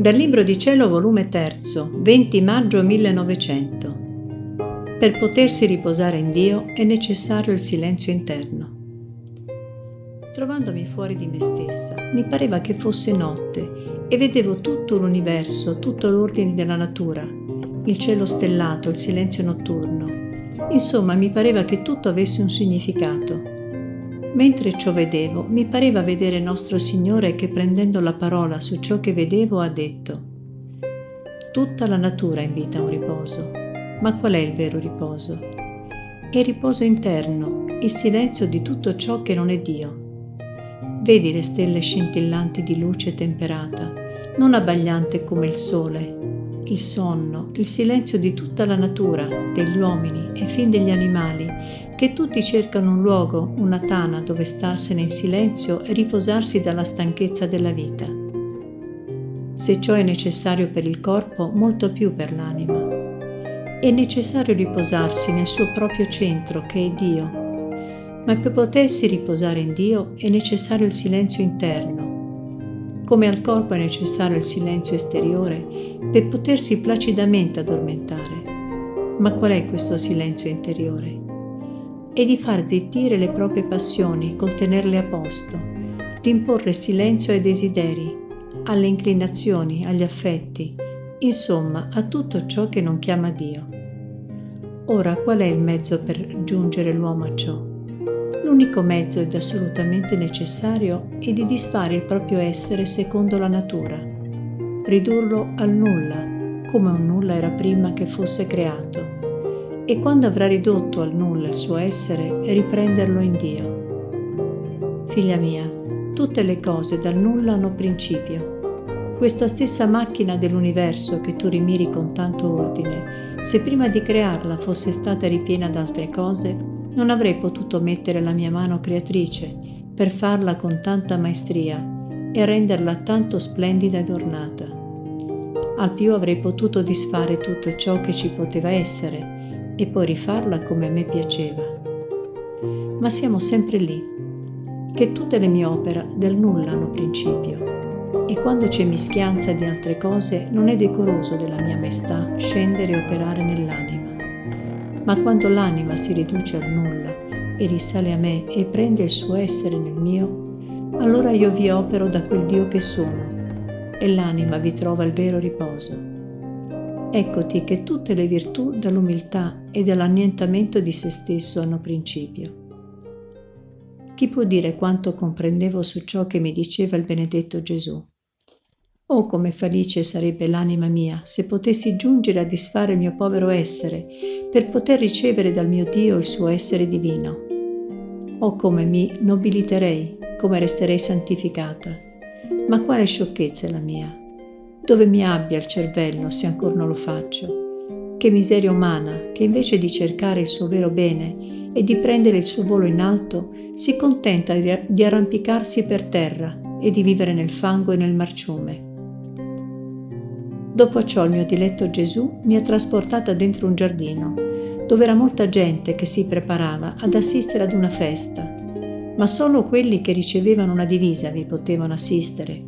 Dal Libro di Cielo, volume 3, 20 maggio 1900. Per potersi riposare in Dio è necessario il silenzio interno. Trovandomi fuori di me stessa, mi pareva che fosse notte e vedevo tutto l'universo, tutto l'ordine della natura, il cielo stellato, il silenzio notturno. Insomma, mi pareva che tutto avesse un significato Mentre ciò vedevo, mi pareva vedere nostro Signore che prendendo la parola su ciò che vedevo ha detto, Tutta la natura invita a un riposo, ma qual è il vero riposo? È il riposo interno, il silenzio di tutto ciò che non è Dio. Vedi le stelle scintillanti di luce temperata, non abbagliante come il sole, il sonno, il silenzio di tutta la natura, degli uomini e fin degli animali, che tutti cercano un luogo, una tana dove starsene in silenzio e riposarsi dalla stanchezza della vita. Se ciò è necessario per il corpo, molto più per l'anima. È necessario riposarsi nel suo proprio centro, che è Dio. Ma per potersi riposare in Dio è necessario il silenzio interno, come al corpo è necessario il silenzio esteriore per potersi placidamente addormentare. Ma qual è questo silenzio interiore? È di far zittire le proprie passioni col tenerle a posto, di imporre silenzio ai desideri, alle inclinazioni, agli affetti, insomma a tutto ciò che non chiama Dio. Ora qual è il mezzo per giungere l'uomo a ciò? L'unico mezzo ed assolutamente necessario è di disfare il proprio essere secondo la natura, ridurlo al nulla, come un nulla era prima che fosse creato, e quando avrà ridotto al nulla il suo essere, riprenderlo in Dio. Figlia mia, tutte le cose dal nulla hanno principio. Questa stessa macchina dell'universo che tu rimiri con tanto ordine, se prima di crearla fosse stata ripiena d'altre cose, non avrei potuto mettere la mia mano creatrice per farla con tanta maestria e renderla tanto splendida ed ornata. Al più avrei potuto disfare tutto ciò che ci poteva essere e poi rifarla come a me piaceva. Ma siamo sempre lì, che tutte le mie opere del nulla hanno principio e quando c'è mischianza di altre cose non è decoroso della mia maestà scendere e operare nell'anima ma quando l'anima si riduce al nulla e risale a me e prende il suo essere nel mio, allora io vi opero da quel Dio che sono e l'anima vi trova il vero riposo. Eccoti che tutte le virtù dall'umiltà e dall'annientamento di se stesso hanno principio. Chi può dire quanto comprendevo su ciò che mi diceva il benedetto Gesù? Oh, come felice sarebbe l'anima mia se potessi giungere a disfare il mio povero essere per poter ricevere dal mio Dio il suo essere divino. Oh, come mi nobiliterei, come resterei santificata. Ma quale sciocchezza è la mia? Dove mi abbia il cervello se ancora non lo faccio? Che miseria umana che invece di cercare il suo vero bene e di prendere il suo volo in alto, si contenta di arrampicarsi per terra e di vivere nel fango e nel marciume. Dopo ciò il mio diletto Gesù mi ha trasportata dentro un giardino, dove era molta gente che si preparava ad assistere ad una festa, ma solo quelli che ricevevano una divisa vi potevano assistere,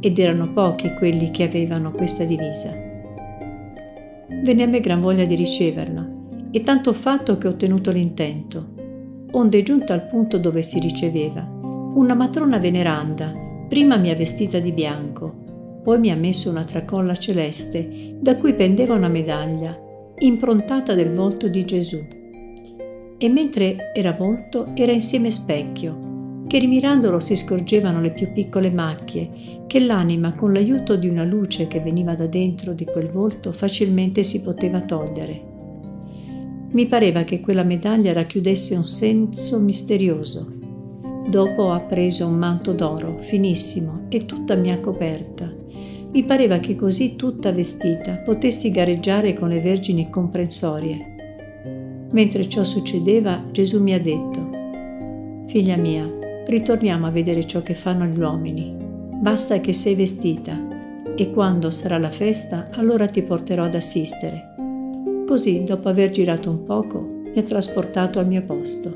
ed erano pochi quelli che avevano questa divisa. Venne a me gran voglia di riceverla, e tanto ho fatto che ho ottenuto l'intento. Onde giunta al punto dove si riceveva, una matrona veneranda prima mi ha vestita di bianco, poi mi ha messo una tracolla celeste da cui pendeva una medaglia, improntata del volto di Gesù. E mentre era volto era insieme specchio, che rimirandolo si scorgevano le più piccole macchie, che l'anima con l'aiuto di una luce che veniva da dentro di quel volto facilmente si poteva togliere. Mi pareva che quella medaglia racchiudesse un senso misterioso. Dopo ho appreso un manto d'oro, finissimo, e tutta mia coperta mi pareva che così tutta vestita potessi gareggiare con le vergini comprensorie. Mentre ciò succedeva, Gesù mi ha detto, Figlia mia, ritorniamo a vedere ciò che fanno gli uomini. Basta che sei vestita e quando sarà la festa, allora ti porterò ad assistere. Così, dopo aver girato un poco, mi ha trasportato al mio posto.